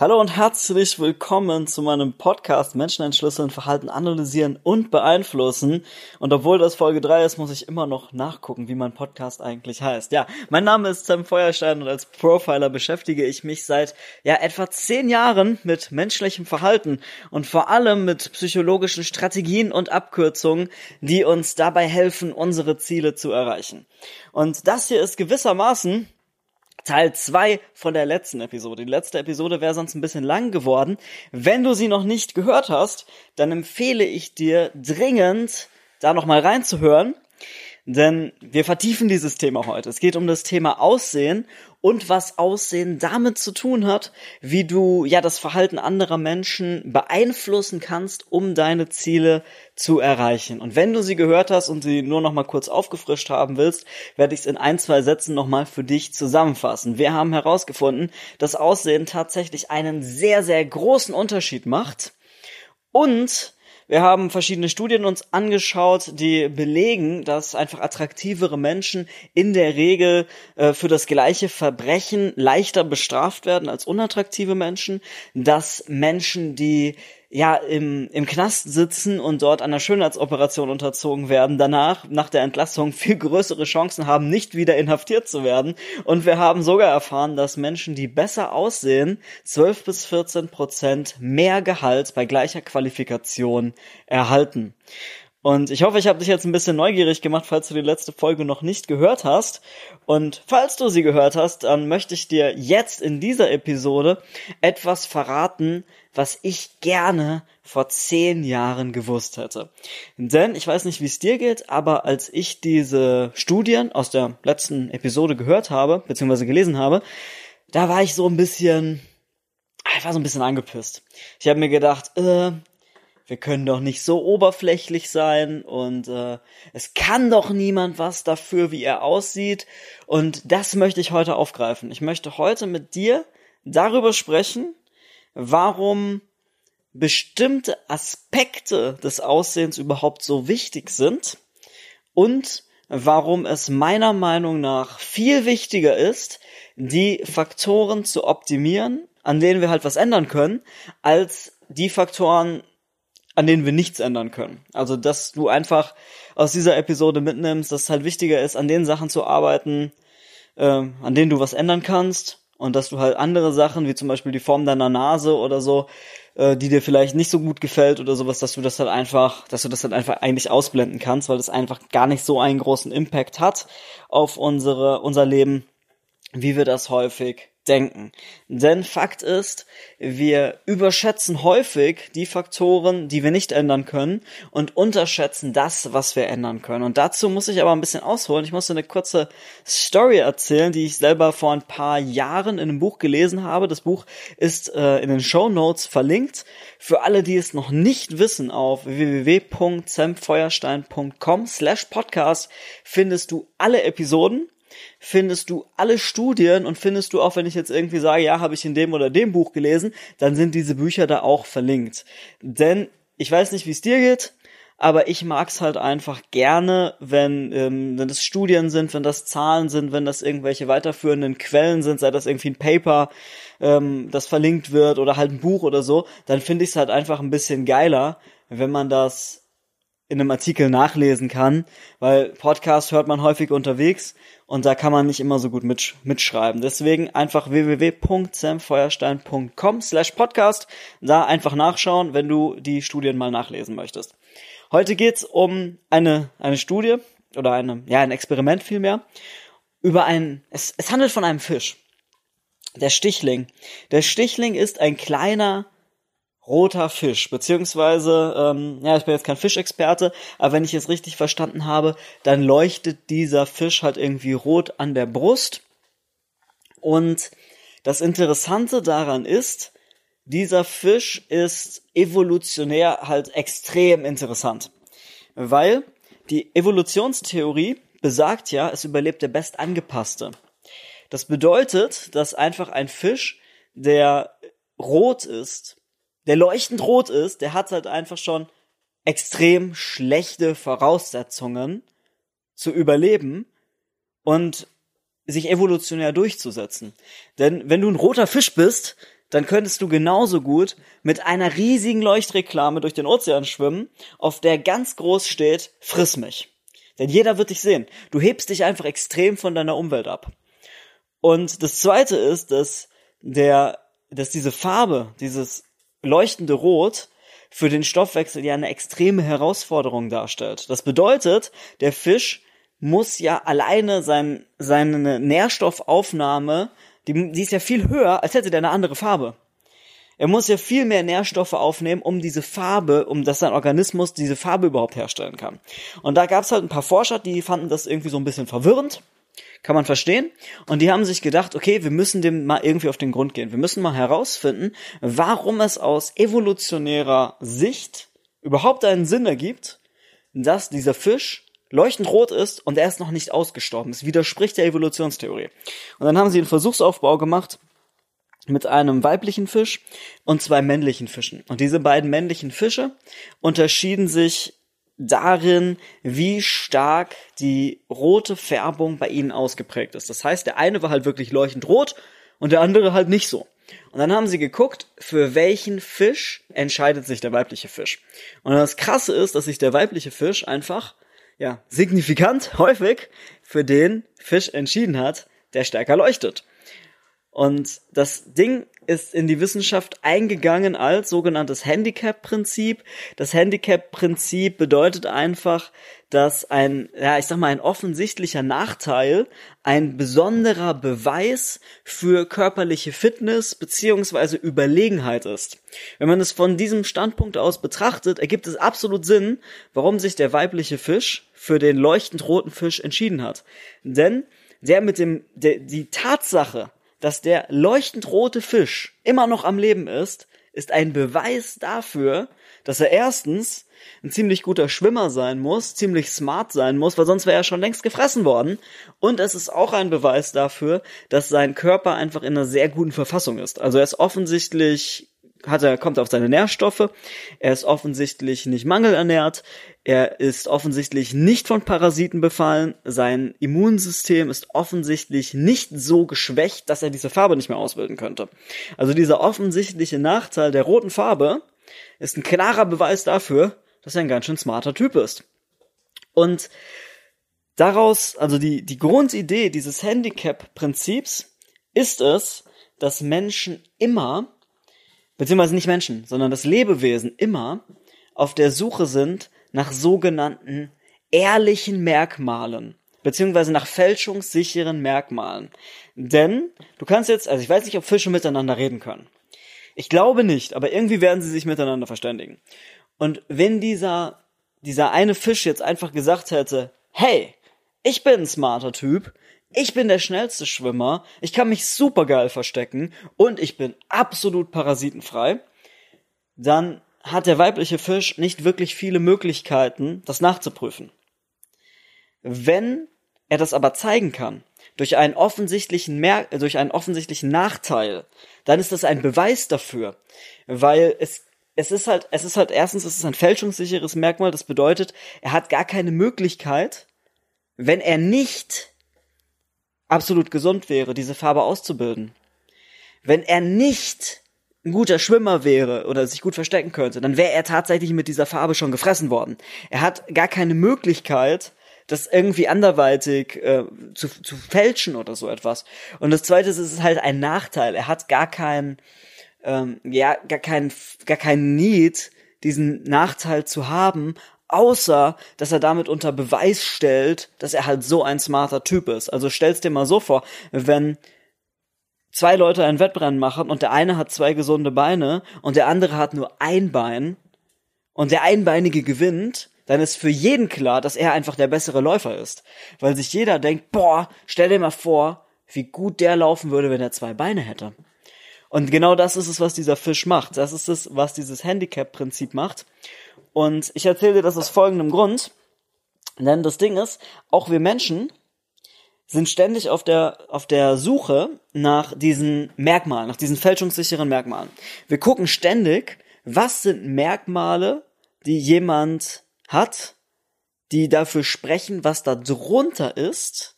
Hallo und herzlich willkommen zu meinem Podcast Menschen entschlüsseln, Verhalten analysieren und beeinflussen. Und obwohl das Folge 3 ist, muss ich immer noch nachgucken, wie mein Podcast eigentlich heißt. Ja, mein Name ist Sam Feuerstein und als Profiler beschäftige ich mich seit ja etwa zehn Jahren mit menschlichem Verhalten und vor allem mit psychologischen Strategien und Abkürzungen, die uns dabei helfen, unsere Ziele zu erreichen. Und das hier ist gewissermaßen Teil 2 von der letzten Episode. Die letzte Episode wäre sonst ein bisschen lang geworden. Wenn du sie noch nicht gehört hast, dann empfehle ich dir dringend, da nochmal reinzuhören. Denn wir vertiefen dieses Thema heute. Es geht um das Thema Aussehen und was Aussehen damit zu tun hat, wie du ja das Verhalten anderer Menschen beeinflussen kannst, um deine Ziele zu erreichen. Und wenn du sie gehört hast und sie nur noch mal kurz aufgefrischt haben willst, werde ich es in ein, zwei Sätzen noch mal für dich zusammenfassen. Wir haben herausgefunden, dass Aussehen tatsächlich einen sehr, sehr großen Unterschied macht und wir haben verschiedene Studien uns angeschaut, die belegen, dass einfach attraktivere Menschen in der Regel äh, für das gleiche Verbrechen leichter bestraft werden als unattraktive Menschen, dass Menschen, die ja im, im Knast sitzen und dort einer Schönheitsoperation unterzogen werden, danach nach der Entlassung viel größere Chancen haben, nicht wieder inhaftiert zu werden. Und wir haben sogar erfahren, dass Menschen, die besser aussehen, 12 bis 14 Prozent mehr Gehalt bei gleicher Qualifikation erhalten. Und ich hoffe, ich habe dich jetzt ein bisschen neugierig gemacht, falls du die letzte Folge noch nicht gehört hast. Und falls du sie gehört hast, dann möchte ich dir jetzt in dieser Episode etwas verraten, was ich gerne vor zehn Jahren gewusst hätte. Denn ich weiß nicht, wie es dir geht, aber als ich diese Studien aus der letzten Episode gehört habe, beziehungsweise gelesen habe, da war ich so ein bisschen, ich war so ein bisschen angepisst. Ich habe mir gedacht, äh, wir können doch nicht so oberflächlich sein und äh, es kann doch niemand was dafür, wie er aussieht. Und das möchte ich heute aufgreifen. Ich möchte heute mit dir darüber sprechen, warum bestimmte Aspekte des Aussehens überhaupt so wichtig sind und warum es meiner Meinung nach viel wichtiger ist, die Faktoren zu optimieren, an denen wir halt was ändern können, als die Faktoren, an denen wir nichts ändern können. Also, dass du einfach aus dieser Episode mitnimmst, dass es halt wichtiger ist, an den Sachen zu arbeiten, äh, an denen du was ändern kannst und dass du halt andere Sachen, wie zum Beispiel die Form deiner Nase oder so, äh, die dir vielleicht nicht so gut gefällt oder sowas, dass du das halt einfach, dass du das halt einfach eigentlich ausblenden kannst, weil das einfach gar nicht so einen großen Impact hat auf unsere, unser Leben, wie wir das häufig denken. Denn Fakt ist, wir überschätzen häufig die Faktoren, die wir nicht ändern können und unterschätzen das, was wir ändern können. Und dazu muss ich aber ein bisschen ausholen. Ich muss eine kurze Story erzählen, die ich selber vor ein paar Jahren in einem Buch gelesen habe. Das Buch ist äh, in den Show Notes verlinkt. Für alle, die es noch nicht wissen, auf www.samfeuerstein.com slash podcast findest du alle Episoden findest du alle Studien und findest du auch, wenn ich jetzt irgendwie sage, ja, habe ich in dem oder dem Buch gelesen, dann sind diese Bücher da auch verlinkt. Denn ich weiß nicht, wie es dir geht, aber ich mag's halt einfach gerne, wenn, ähm, wenn das Studien sind, wenn das Zahlen sind, wenn das irgendwelche weiterführenden Quellen sind, sei das irgendwie ein Paper, ähm, das verlinkt wird oder halt ein Buch oder so, dann finde ich es halt einfach ein bisschen geiler, wenn man das in einem Artikel nachlesen kann, weil Podcast hört man häufig unterwegs und da kann man nicht immer so gut mitsch mitschreiben. Deswegen einfach www.samfeuerstein.com slash podcast, da einfach nachschauen, wenn du die Studien mal nachlesen möchtest. Heute geht's um eine, eine Studie oder eine, ja, ein Experiment vielmehr über ein, es, es handelt von einem Fisch. Der Stichling. Der Stichling ist ein kleiner roter Fisch, beziehungsweise, ähm, ja, ich bin jetzt kein Fischexperte, aber wenn ich es richtig verstanden habe, dann leuchtet dieser Fisch halt irgendwie rot an der Brust. Und das Interessante daran ist, dieser Fisch ist evolutionär halt extrem interessant, weil die Evolutionstheorie besagt ja, es überlebt der Bestangepasste. Das bedeutet, dass einfach ein Fisch, der rot ist, der leuchtend rot ist, der hat halt einfach schon extrem schlechte Voraussetzungen zu überleben und sich evolutionär durchzusetzen. Denn wenn du ein roter Fisch bist, dann könntest du genauso gut mit einer riesigen Leuchtreklame durch den Ozean schwimmen, auf der ganz groß steht, friss mich. Denn jeder wird dich sehen. Du hebst dich einfach extrem von deiner Umwelt ab. Und das zweite ist, dass der, dass diese Farbe, dieses leuchtende Rot, für den Stoffwechsel ja eine extreme Herausforderung darstellt. Das bedeutet, der Fisch muss ja alleine sein, seine Nährstoffaufnahme, die, die ist ja viel höher, als hätte der eine andere Farbe. Er muss ja viel mehr Nährstoffe aufnehmen, um diese Farbe, um dass sein Organismus diese Farbe überhaupt herstellen kann. Und da gab es halt ein paar Forscher, die fanden das irgendwie so ein bisschen verwirrend. Kann man verstehen. Und die haben sich gedacht, okay, wir müssen dem mal irgendwie auf den Grund gehen. Wir müssen mal herausfinden, warum es aus evolutionärer Sicht überhaupt einen Sinn ergibt, dass dieser Fisch leuchtend rot ist und er ist noch nicht ausgestorben. Das widerspricht der Evolutionstheorie. Und dann haben sie einen Versuchsaufbau gemacht mit einem weiblichen Fisch und zwei männlichen Fischen. Und diese beiden männlichen Fische unterschieden sich darin, wie stark die rote Färbung bei ihnen ausgeprägt ist. Das heißt, der eine war halt wirklich leuchtend rot und der andere halt nicht so. Und dann haben sie geguckt, für welchen Fisch entscheidet sich der weibliche Fisch. Und das Krasse ist, dass sich der weibliche Fisch einfach, ja, signifikant häufig für den Fisch entschieden hat, der stärker leuchtet. Und das Ding ist in die Wissenschaft eingegangen als sogenanntes Handicap-Prinzip. Das Handicap-Prinzip bedeutet einfach, dass ein, ja, ich sag mal, ein offensichtlicher Nachteil ein besonderer Beweis für körperliche Fitness beziehungsweise Überlegenheit ist. Wenn man es von diesem Standpunkt aus betrachtet, ergibt es absolut Sinn, warum sich der weibliche Fisch für den leuchtend roten Fisch entschieden hat. Denn der mit dem, der, die Tatsache, dass der leuchtend rote Fisch immer noch am Leben ist, ist ein Beweis dafür, dass er erstens ein ziemlich guter Schwimmer sein muss, ziemlich smart sein muss, weil sonst wäre er schon längst gefressen worden. Und es ist auch ein Beweis dafür, dass sein Körper einfach in einer sehr guten Verfassung ist. Also er ist offensichtlich hat er, kommt auf seine Nährstoffe, er ist offensichtlich nicht mangelernährt, er ist offensichtlich nicht von Parasiten befallen, sein Immunsystem ist offensichtlich nicht so geschwächt, dass er diese Farbe nicht mehr ausbilden könnte. Also dieser offensichtliche Nachteil der roten Farbe ist ein klarer Beweis dafür, dass er ein ganz schön smarter Typ ist. Und daraus, also die, die Grundidee dieses Handicap-Prinzips ist es, dass Menschen immer beziehungsweise nicht Menschen, sondern das Lebewesen immer auf der Suche sind nach sogenannten ehrlichen Merkmalen, beziehungsweise nach fälschungssicheren Merkmalen. Denn du kannst jetzt, also ich weiß nicht, ob Fische miteinander reden können. Ich glaube nicht, aber irgendwie werden sie sich miteinander verständigen. Und wenn dieser, dieser eine Fisch jetzt einfach gesagt hätte, hey, ich bin ein smarter Typ, ich bin der schnellste Schwimmer, ich kann mich super geil verstecken. Und ich bin absolut parasitenfrei, dann hat der weibliche Fisch nicht wirklich viele Möglichkeiten, das nachzuprüfen. Wenn er das aber zeigen kann, durch einen offensichtlichen Mer durch einen offensichtlichen Nachteil, dann ist das ein Beweis dafür, weil es es ist halt es ist halt erstens es ist ein fälschungssicheres Merkmal, das bedeutet, er hat gar keine Möglichkeit, wenn er nicht absolut gesund wäre, diese Farbe auszubilden. Wenn er nicht ein guter Schwimmer wäre oder sich gut verstecken könnte, dann wäre er tatsächlich mit dieser Farbe schon gefressen worden. Er hat gar keine Möglichkeit, das irgendwie anderweitig äh, zu, zu fälschen oder so etwas. Und das Zweite ist, es ist halt ein Nachteil. Er hat gar keinen, ähm, ja, gar keinen, gar keinen Need, diesen Nachteil zu haben, außer dass er damit unter Beweis stellt, dass er halt so ein smarter Typ ist. Also stell's dir mal so vor, wenn zwei Leute ein Wettrennen machen und der eine hat zwei gesunde Beine und der andere hat nur ein Bein und der Einbeinige gewinnt, dann ist für jeden klar, dass er einfach der bessere Läufer ist. Weil sich jeder denkt, boah, stell dir mal vor, wie gut der laufen würde, wenn er zwei Beine hätte. Und genau das ist es, was dieser Fisch macht. Das ist es, was dieses Handicap-Prinzip macht. Und ich erzähle dir das aus folgendem Grund. Denn das Ding ist, auch wir Menschen sind ständig auf der, auf der Suche nach diesen Merkmalen, nach diesen fälschungssicheren Merkmalen. Wir gucken ständig, was sind Merkmale, die jemand hat, die dafür sprechen, was da drunter ist,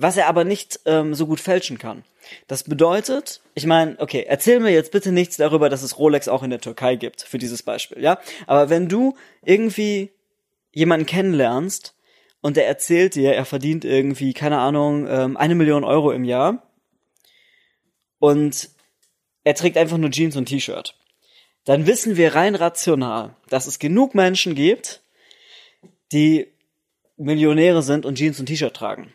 was er aber nicht ähm, so gut fälschen kann. Das bedeutet, ich meine, okay, erzähl mir jetzt bitte nichts darüber, dass es Rolex auch in der Türkei gibt, für dieses Beispiel, ja? Aber wenn du irgendwie jemanden kennenlernst und der erzählt dir, er verdient irgendwie, keine Ahnung, ähm, eine Million Euro im Jahr und er trägt einfach nur Jeans und T-Shirt, dann wissen wir rein rational, dass es genug Menschen gibt, die Millionäre sind und Jeans und T-Shirt tragen.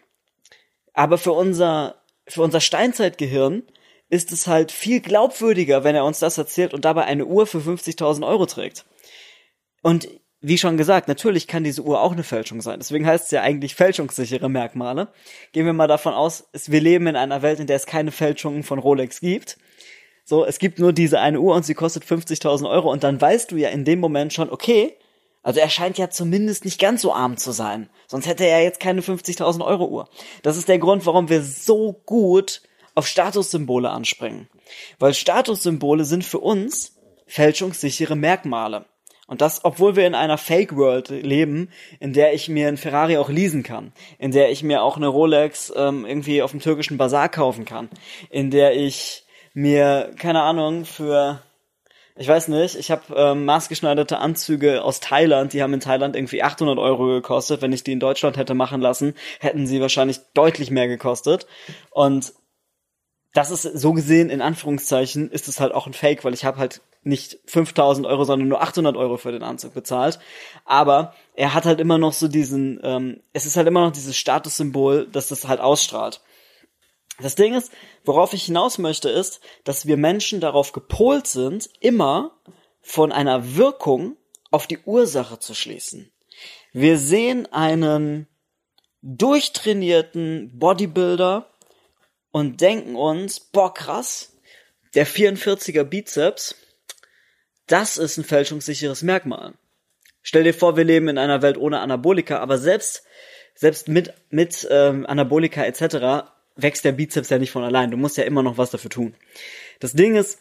Aber für unser, für unser Steinzeitgehirn ist es halt viel glaubwürdiger, wenn er uns das erzählt und dabei eine Uhr für 50.000 Euro trägt. Und wie schon gesagt, natürlich kann diese Uhr auch eine Fälschung sein. Deswegen heißt es ja eigentlich fälschungssichere Merkmale. Gehen wir mal davon aus, wir leben in einer Welt, in der es keine Fälschungen von Rolex gibt. So, es gibt nur diese eine Uhr und sie kostet 50.000 Euro und dann weißt du ja in dem Moment schon, okay, also er scheint ja zumindest nicht ganz so arm zu sein. Sonst hätte er jetzt keine 50.000 Euro Uhr. Das ist der Grund, warum wir so gut auf Statussymbole anspringen. Weil Statussymbole sind für uns fälschungssichere Merkmale. Und das, obwohl wir in einer Fake World leben, in der ich mir ein Ferrari auch leasen kann, in der ich mir auch eine Rolex ähm, irgendwie auf dem türkischen Bazar kaufen kann, in der ich mir, keine Ahnung, für ich weiß nicht, ich habe ähm, maßgeschneiderte Anzüge aus Thailand, die haben in Thailand irgendwie 800 Euro gekostet. Wenn ich die in Deutschland hätte machen lassen, hätten sie wahrscheinlich deutlich mehr gekostet. Und das ist so gesehen, in Anführungszeichen, ist es halt auch ein Fake, weil ich habe halt nicht 5000 Euro, sondern nur 800 Euro für den Anzug bezahlt. Aber er hat halt immer noch so diesen, ähm, es ist halt immer noch dieses Statussymbol, dass das halt ausstrahlt. Das Ding ist, worauf ich hinaus möchte, ist, dass wir Menschen darauf gepolt sind, immer von einer Wirkung auf die Ursache zu schließen. Wir sehen einen durchtrainierten Bodybuilder und denken uns, boah krass, der 44er Bizeps, das ist ein fälschungssicheres Merkmal. Stell dir vor, wir leben in einer Welt ohne Anabolika, aber selbst selbst mit mit ähm, Anabolika etc wächst der Bizeps ja nicht von allein. Du musst ja immer noch was dafür tun. Das Ding ist,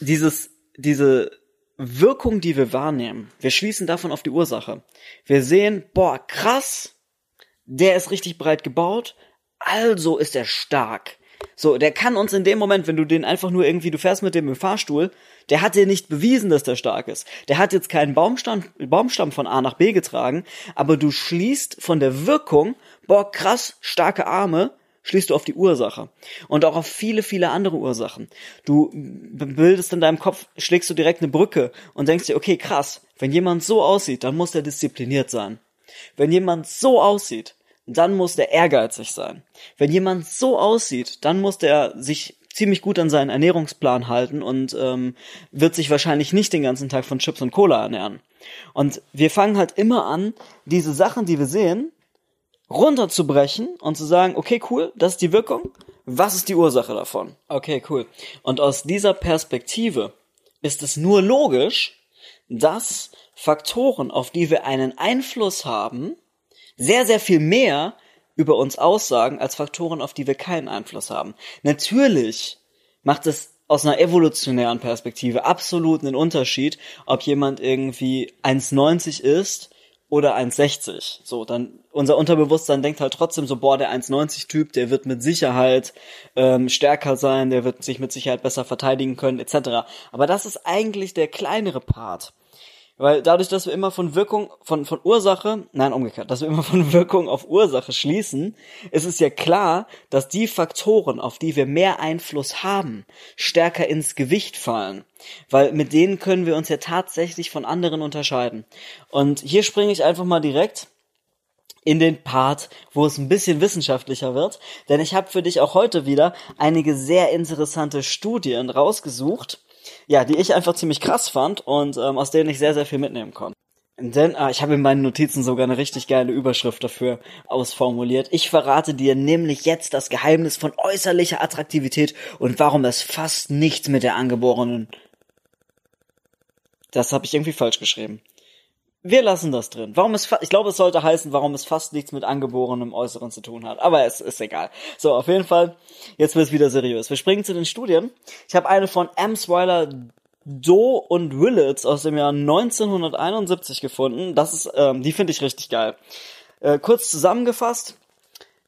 dieses, diese Wirkung, die wir wahrnehmen, wir schließen davon auf die Ursache. Wir sehen, boah, krass, der ist richtig breit gebaut, also ist er stark. So, der kann uns in dem Moment, wenn du den einfach nur irgendwie, du fährst mit dem im Fahrstuhl, der hat dir nicht bewiesen, dass der stark ist. Der hat jetzt keinen Baumstamm, Baumstamm von A nach B getragen, aber du schließt von der Wirkung boah, krass, starke Arme, schließt du auf die Ursache. Und auch auf viele, viele andere Ursachen. Du bildest in deinem Kopf, schlägst du direkt eine Brücke und denkst dir, okay, krass, wenn jemand so aussieht, dann muss er diszipliniert sein. Wenn jemand so aussieht, dann muss der ehrgeizig sein. Wenn jemand so aussieht, dann muss der sich ziemlich gut an seinen Ernährungsplan halten und ähm, wird sich wahrscheinlich nicht den ganzen Tag von Chips und Cola ernähren. Und wir fangen halt immer an, diese Sachen, die wir sehen, runterzubrechen und zu sagen, okay, cool, das ist die Wirkung, was ist die Ursache davon? Okay, cool. Und aus dieser Perspektive ist es nur logisch, dass Faktoren, auf die wir einen Einfluss haben, sehr, sehr viel mehr über uns aussagen als Faktoren, auf die wir keinen Einfluss haben. Natürlich macht es aus einer evolutionären Perspektive absolut einen Unterschied, ob jemand irgendwie 1,90 ist oder 1,60. So, dann unser Unterbewusstsein denkt halt trotzdem so, boah, der 1,90-Typ, der wird mit Sicherheit ähm, stärker sein, der wird sich mit Sicherheit besser verteidigen können, etc. Aber das ist eigentlich der kleinere Part. Weil dadurch, dass wir immer von Wirkung, von, von Ursache, nein, umgekehrt, dass wir immer von Wirkung auf Ursache schließen, ist es ja klar, dass die Faktoren, auf die wir mehr Einfluss haben, stärker ins Gewicht fallen. Weil mit denen können wir uns ja tatsächlich von anderen unterscheiden. Und hier springe ich einfach mal direkt in den Part, wo es ein bisschen wissenschaftlicher wird, denn ich habe für dich auch heute wieder einige sehr interessante Studien rausgesucht, ja, die ich einfach ziemlich krass fand und ähm, aus denen ich sehr, sehr viel mitnehmen konnte. Denn ah, ich habe in meinen Notizen sogar eine richtig geile Überschrift dafür ausformuliert. Ich verrate dir nämlich jetzt das Geheimnis von äußerlicher Attraktivität und warum es fast nichts mit der angeborenen. Das habe ich irgendwie falsch geschrieben. Wir lassen das drin. Warum es, ich glaube, es sollte heißen, warum es fast nichts mit angeborenem Äußeren zu tun hat. Aber es ist egal. So, auf jeden Fall, jetzt wird es wieder seriös. Wir springen zu den Studien. Ich habe eine von Amsweiler, Doe und Willits aus dem Jahr 1971 gefunden. Das ist, ähm, die finde ich richtig geil. Äh, kurz zusammengefasst,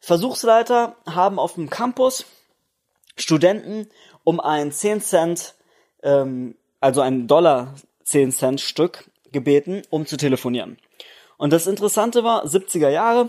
Versuchsleiter haben auf dem Campus Studenten um ein 10 Cent, ähm, also ein Dollar 10 Cent Stück gebeten, um zu telefonieren. Und das Interessante war, 70er Jahre,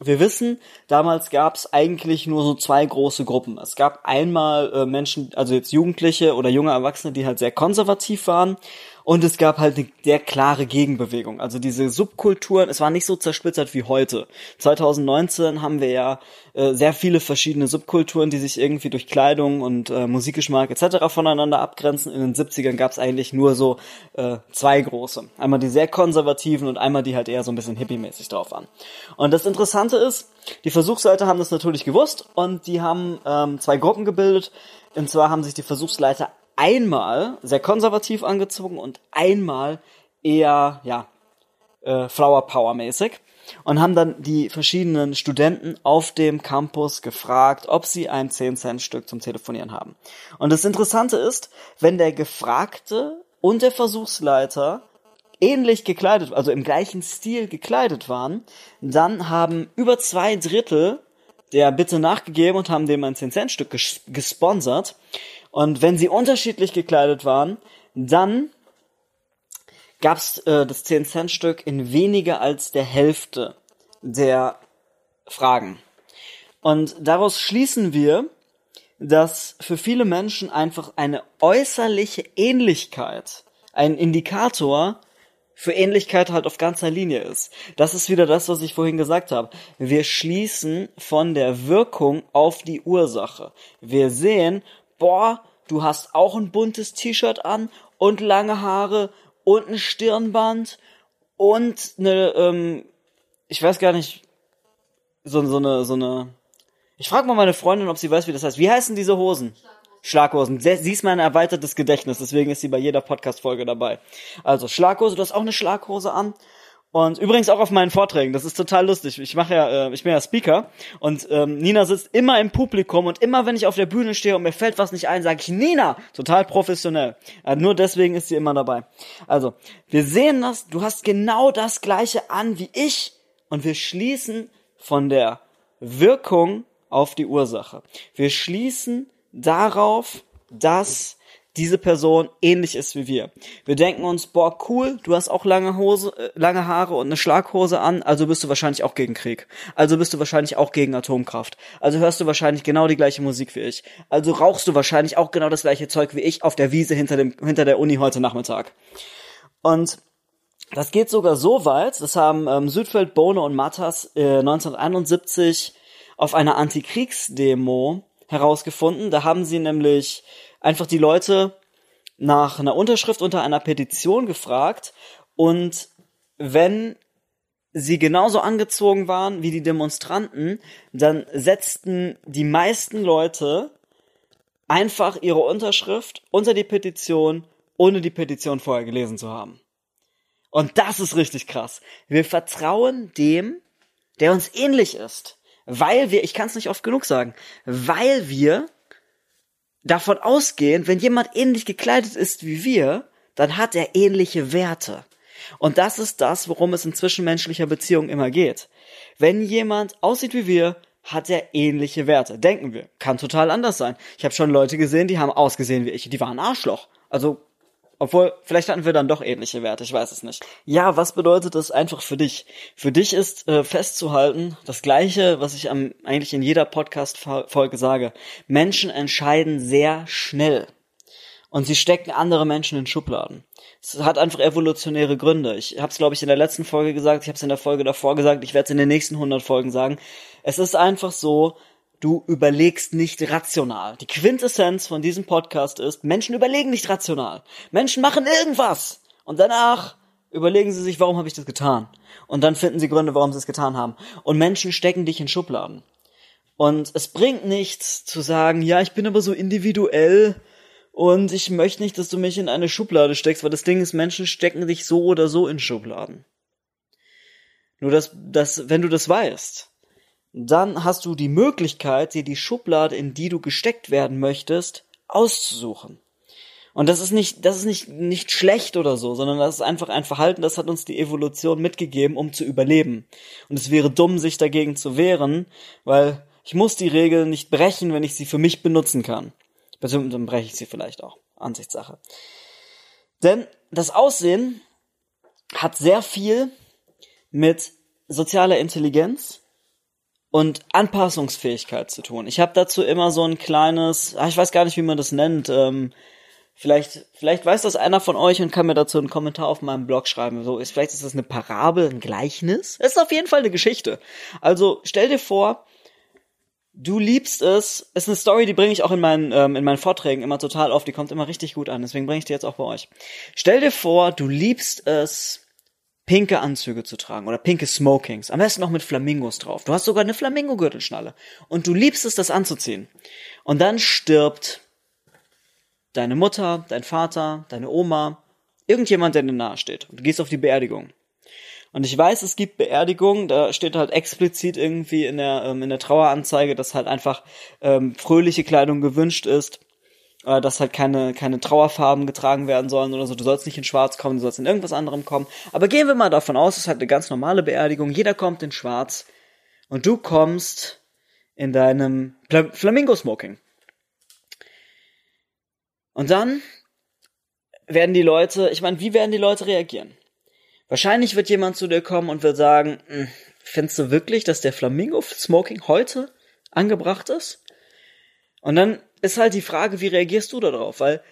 wir wissen, damals gab es eigentlich nur so zwei große Gruppen. Es gab einmal äh, Menschen, also jetzt Jugendliche oder junge Erwachsene, die halt sehr konservativ waren und es gab halt eine sehr klare Gegenbewegung. Also diese Subkulturen, es war nicht so zersplittert wie heute. 2019 haben wir ja äh, sehr viele verschiedene Subkulturen, die sich irgendwie durch Kleidung und äh, Musikgeschmack etc. voneinander abgrenzen. In den 70ern gab es eigentlich nur so äh, zwei große. Einmal die sehr konservativen und einmal die halt eher so ein bisschen hippie-mäßig drauf waren. Und das Interessante ist, die Versuchsleiter haben das natürlich gewusst und die haben ähm, zwei Gruppen gebildet. Und zwar haben sich die Versuchsleiter einmal sehr konservativ angezogen und einmal eher, ja, äh, Flower Power mäßig und haben dann die verschiedenen Studenten auf dem Campus gefragt, ob sie ein 10-Cent-Stück zum Telefonieren haben. Und das Interessante ist, wenn der Gefragte und der Versuchsleiter ähnlich gekleidet, also im gleichen Stil gekleidet waren, dann haben über zwei Drittel der Bitte nachgegeben und haben dem ein 10-Cent-Stück ges gesponsert. Und wenn sie unterschiedlich gekleidet waren, dann gab's äh, das 10-Cent-Stück in weniger als der Hälfte der Fragen. Und daraus schließen wir, dass für viele Menschen einfach eine äußerliche Ähnlichkeit ein Indikator für Ähnlichkeit halt auf ganzer Linie ist. Das ist wieder das, was ich vorhin gesagt habe. Wir schließen von der Wirkung auf die Ursache. Wir sehen, boah, du hast auch ein buntes T-Shirt an und lange Haare und ein Stirnband und eine, ähm, ich weiß gar nicht, so, so eine, so eine, ich frage mal meine Freundin, ob sie weiß, wie das heißt. Wie heißen diese Hosen? Schlaghosen. Sie ist mein erweitertes Gedächtnis, deswegen ist sie bei jeder Podcast-Folge dabei. Also Schlaghose, du hast auch eine Schlaghose an. Und übrigens auch auf meinen Vorträgen, das ist total lustig. Ich mache ja, äh, ich bin ja Speaker und ähm, Nina sitzt immer im Publikum und immer wenn ich auf der Bühne stehe und mir fällt was nicht ein, sage ich Nina, total professionell. Äh, nur deswegen ist sie immer dabei. Also, wir sehen das, du hast genau das gleiche an wie ich und wir schließen von der Wirkung auf die Ursache. Wir schließen darauf, dass diese Person ähnlich ist wie wir. Wir denken uns, boah, cool, du hast auch lange Hose, äh, lange Haare und eine Schlaghose an, also bist du wahrscheinlich auch gegen Krieg. Also bist du wahrscheinlich auch gegen Atomkraft. Also hörst du wahrscheinlich genau die gleiche Musik wie ich. Also rauchst du wahrscheinlich auch genau das gleiche Zeug wie ich auf der Wiese hinter dem hinter der Uni heute Nachmittag. Und das geht sogar so weit, das haben ähm, Südfeld, Bohne und Matas äh, 1971 auf einer Antikriegsdemo herausgefunden. Da haben sie nämlich einfach die Leute nach einer Unterschrift unter einer Petition gefragt und wenn sie genauso angezogen waren wie die Demonstranten, dann setzten die meisten Leute einfach ihre Unterschrift unter die Petition, ohne die Petition vorher gelesen zu haben. Und das ist richtig krass. Wir vertrauen dem, der uns ähnlich ist, weil wir, ich kann es nicht oft genug sagen, weil wir davon ausgehen, wenn jemand ähnlich gekleidet ist wie wir, dann hat er ähnliche Werte. Und das ist das, worum es in zwischenmenschlicher Beziehung immer geht. Wenn jemand aussieht wie wir, hat er ähnliche Werte. Denken wir. Kann total anders sein. Ich habe schon Leute gesehen, die haben ausgesehen wie ich. Die waren Arschloch. Also obwohl, vielleicht hatten wir dann doch ähnliche Werte, ich weiß es nicht. Ja, was bedeutet das einfach für dich? Für dich ist äh, festzuhalten, das gleiche, was ich am, eigentlich in jeder Podcast-Folge sage. Menschen entscheiden sehr schnell. Und sie stecken andere Menschen in Schubladen. Es hat einfach evolutionäre Gründe. Ich habe es, glaube ich, in der letzten Folge gesagt, ich habe es in der Folge davor gesagt, ich werde es in den nächsten 100 Folgen sagen. Es ist einfach so, du überlegst nicht rational. Die Quintessenz von diesem Podcast ist, Menschen überlegen nicht rational. Menschen machen irgendwas. Und danach überlegen sie sich, warum habe ich das getan? Und dann finden sie Gründe, warum sie es getan haben. Und Menschen stecken dich in Schubladen. Und es bringt nichts zu sagen, ja, ich bin aber so individuell und ich möchte nicht, dass du mich in eine Schublade steckst, weil das Ding ist, Menschen stecken dich so oder so in Schubladen. Nur dass, dass, wenn du das weißt, dann hast du die Möglichkeit, dir die Schublade, in die du gesteckt werden möchtest, auszusuchen. Und das ist nicht, das ist nicht, nicht schlecht oder so, sondern das ist einfach ein Verhalten, das hat uns die Evolution mitgegeben, um zu überleben. Und es wäre dumm, sich dagegen zu wehren, weil ich muss die Regeln nicht brechen, wenn ich sie für mich benutzen kann. Beziehungsweise dann breche ich sie vielleicht auch. Ansichtssache. Denn das Aussehen hat sehr viel mit sozialer Intelligenz und Anpassungsfähigkeit zu tun. Ich habe dazu immer so ein kleines, ah, ich weiß gar nicht, wie man das nennt, ähm, Vielleicht, vielleicht weiß das einer von euch und kann mir dazu einen Kommentar auf meinem Blog schreiben. So ist, vielleicht ist das eine Parabel, ein Gleichnis. Es ist auf jeden Fall eine Geschichte. Also stell dir vor, du liebst es. Ist eine Story, die bringe ich auch in meinen ähm, in meinen Vorträgen immer total auf. Die kommt immer richtig gut an. Deswegen bringe ich die jetzt auch bei euch. Stell dir vor, du liebst es, pinke Anzüge zu tragen oder pinke Smokings. Am besten noch mit Flamingos drauf. Du hast sogar eine Flamingo-Gürtelschnalle und du liebst es, das anzuziehen. Und dann stirbt deine Mutter, dein Vater, deine Oma, irgendjemand, der dir nahe steht. Und du gehst auf die Beerdigung. Und ich weiß, es gibt Beerdigungen, da steht halt explizit irgendwie in der, ähm, in der Traueranzeige, dass halt einfach ähm, fröhliche Kleidung gewünscht ist, äh, dass halt keine, keine Trauerfarben getragen werden sollen oder so. Du sollst nicht in Schwarz kommen, du sollst in irgendwas anderem kommen. Aber gehen wir mal davon aus, es ist halt eine ganz normale Beerdigung, jeder kommt in Schwarz und du kommst in deinem Flamingo-Smoking. Und dann werden die Leute, ich meine, wie werden die Leute reagieren? Wahrscheinlich wird jemand zu dir kommen und wird sagen, hm, findest du wirklich, dass der Flamingo Smoking heute angebracht ist? Und dann ist halt die Frage, wie reagierst du darauf? Weil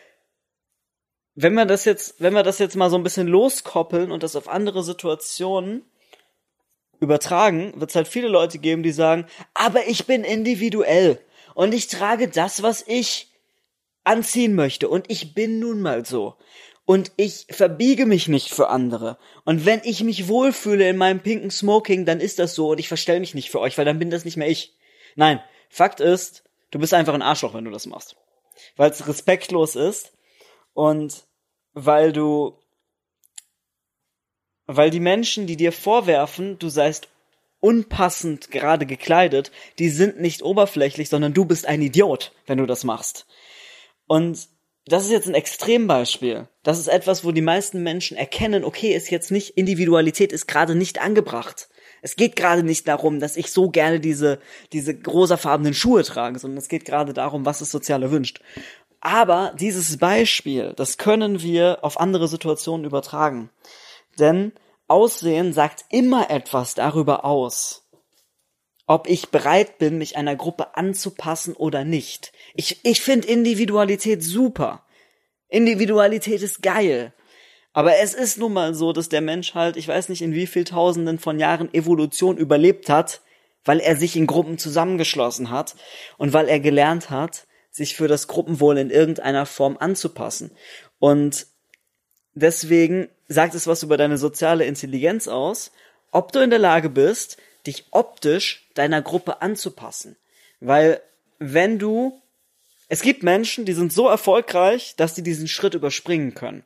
wenn wir das jetzt, wenn wir das jetzt mal so ein bisschen loskoppeln und das auf andere Situationen übertragen, wird es halt viele Leute geben, die sagen, aber ich bin individuell und ich trage das, was ich anziehen möchte. Und ich bin nun mal so. Und ich verbiege mich nicht für andere. Und wenn ich mich wohlfühle in meinem pinken Smoking, dann ist das so und ich verstell mich nicht für euch, weil dann bin das nicht mehr ich. Nein, Fakt ist, du bist einfach ein Arschloch, wenn du das machst. Weil es respektlos ist und weil du, weil die Menschen, die dir vorwerfen, du seist unpassend gerade gekleidet, die sind nicht oberflächlich, sondern du bist ein Idiot, wenn du das machst. Und das ist jetzt ein Extrembeispiel. Das ist etwas, wo die meisten Menschen erkennen, okay, ist jetzt nicht, Individualität ist gerade nicht angebracht. Es geht gerade nicht darum, dass ich so gerne diese, diese rosafarbenen Schuhe trage, sondern es geht gerade darum, was es sozial erwünscht. Aber dieses Beispiel, das können wir auf andere Situationen übertragen. Denn Aussehen sagt immer etwas darüber aus, ob ich bereit bin, mich einer Gruppe anzupassen oder nicht. Ich, ich finde Individualität super. Individualität ist geil. Aber es ist nun mal so, dass der Mensch halt, ich weiß nicht in wie viel Tausenden von Jahren Evolution überlebt hat, weil er sich in Gruppen zusammengeschlossen hat und weil er gelernt hat, sich für das Gruppenwohl in irgendeiner Form anzupassen. Und deswegen sagt es was über deine soziale Intelligenz aus, ob du in der Lage bist, dich optisch deiner Gruppe anzupassen. Weil wenn du, es gibt Menschen, die sind so erfolgreich, dass sie diesen Schritt überspringen können.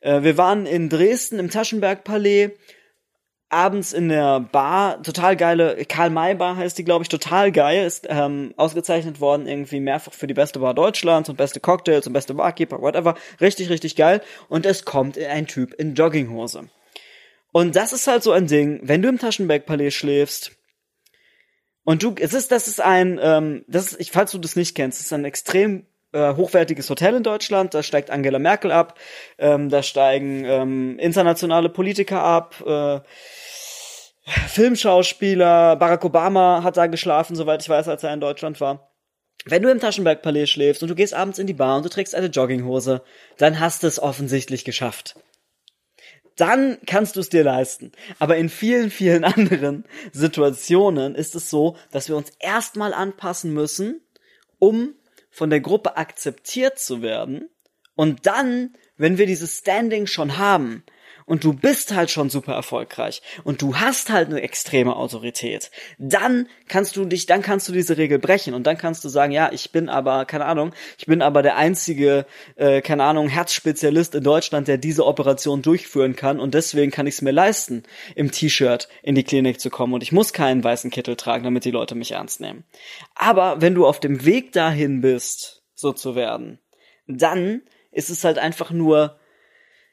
Äh, wir waren in Dresden im Taschenberg-Palais, abends in der Bar, total geile, Karl-May-Bar heißt die, glaube ich, total geil, ist ähm, ausgezeichnet worden irgendwie mehrfach für die beste Bar Deutschlands und beste Cocktails und beste Barkeeper, whatever. Richtig, richtig geil. Und es kommt ein Typ in Jogginghose. Und das ist halt so ein Ding, wenn du im Taschenberg-Palais schläfst, und du, es ist, das ist ein, ähm, das ist, falls du das nicht kennst, ist ein extrem äh, hochwertiges Hotel in Deutschland. Da steigt Angela Merkel ab, ähm, da steigen ähm, internationale Politiker ab, äh, Filmschauspieler, Barack Obama hat da geschlafen, soweit ich weiß, als er in Deutschland war. Wenn du im Taschenberg-Palais schläfst und du gehst abends in die Bar und du trägst eine Jogginghose, dann hast du es offensichtlich geschafft dann kannst du es dir leisten. Aber in vielen, vielen anderen Situationen ist es so, dass wir uns erstmal anpassen müssen, um von der Gruppe akzeptiert zu werden. Und dann, wenn wir dieses Standing schon haben, und du bist halt schon super erfolgreich. Und du hast halt eine extreme Autorität, dann kannst du dich, dann kannst du diese Regel brechen. Und dann kannst du sagen, ja, ich bin aber, keine Ahnung, ich bin aber der einzige, äh, keine Ahnung, Herzspezialist in Deutschland, der diese Operation durchführen kann. Und deswegen kann ich es mir leisten, im T-Shirt in die Klinik zu kommen. Und ich muss keinen weißen Kittel tragen, damit die Leute mich ernst nehmen. Aber wenn du auf dem Weg dahin bist, so zu werden, dann ist es halt einfach nur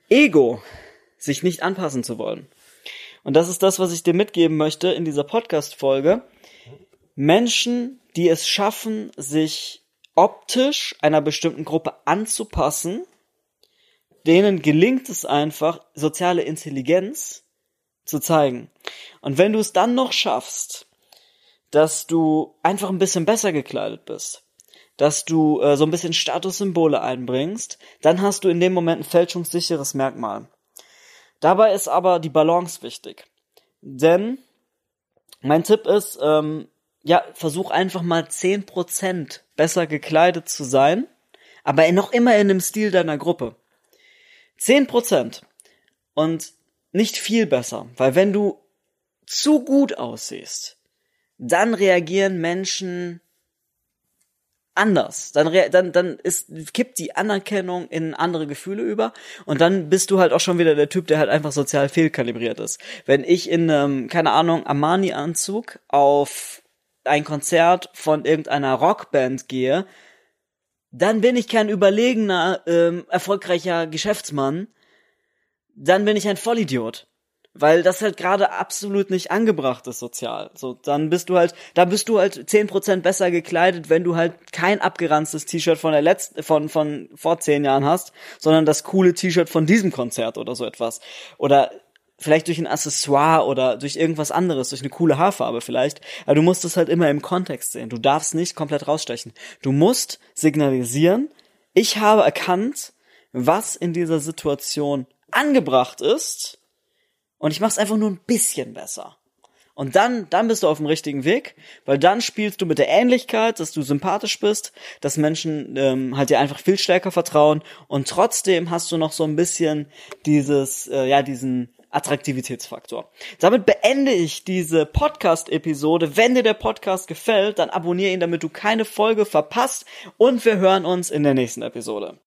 Ego, sich nicht anpassen zu wollen. Und das ist das, was ich dir mitgeben möchte in dieser Podcast-Folge. Menschen, die es schaffen, sich optisch einer bestimmten Gruppe anzupassen, denen gelingt es einfach, soziale Intelligenz zu zeigen. Und wenn du es dann noch schaffst, dass du einfach ein bisschen besser gekleidet bist, dass du äh, so ein bisschen Statussymbole einbringst, dann hast du in dem Moment ein fälschungssicheres Merkmal. Dabei ist aber die Balance wichtig. Denn mein Tipp ist, ähm, ja, versuch einfach mal zehn Prozent besser gekleidet zu sein, aber noch immer in dem Stil deiner Gruppe. Zehn Prozent Und nicht viel besser, weil wenn du zu gut aussiehst, dann reagieren Menschen anders. Dann, dann, dann ist, kippt die Anerkennung in andere Gefühle über und dann bist du halt auch schon wieder der Typ, der halt einfach sozial fehlkalibriert ist. Wenn ich in einem, keine Ahnung, Armani-Anzug auf ein Konzert von irgendeiner Rockband gehe, dann bin ich kein überlegener, ähm, erfolgreicher Geschäftsmann, dann bin ich ein Vollidiot weil das halt gerade absolut nicht angebracht ist sozial. So, dann bist du halt, da bist du halt zehn Prozent besser gekleidet, wenn du halt kein abgeranztes T-Shirt von der letzten, von, von vor zehn Jahren hast, sondern das coole T-Shirt von diesem Konzert oder so etwas. Oder vielleicht durch ein Accessoire oder durch irgendwas anderes, durch eine coole Haarfarbe vielleicht. Aber du musst es halt immer im Kontext sehen. Du darfst nicht komplett rausstechen. Du musst signalisieren, ich habe erkannt, was in dieser Situation angebracht ist und ich mach's einfach nur ein bisschen besser. Und dann, dann bist du auf dem richtigen Weg, weil dann spielst du mit der Ähnlichkeit, dass du sympathisch bist, dass Menschen ähm, halt dir einfach viel stärker vertrauen und trotzdem hast du noch so ein bisschen dieses, äh, ja, diesen Attraktivitätsfaktor. Damit beende ich diese Podcast-Episode. Wenn dir der Podcast gefällt, dann abonniere ihn, damit du keine Folge verpasst und wir hören uns in der nächsten Episode.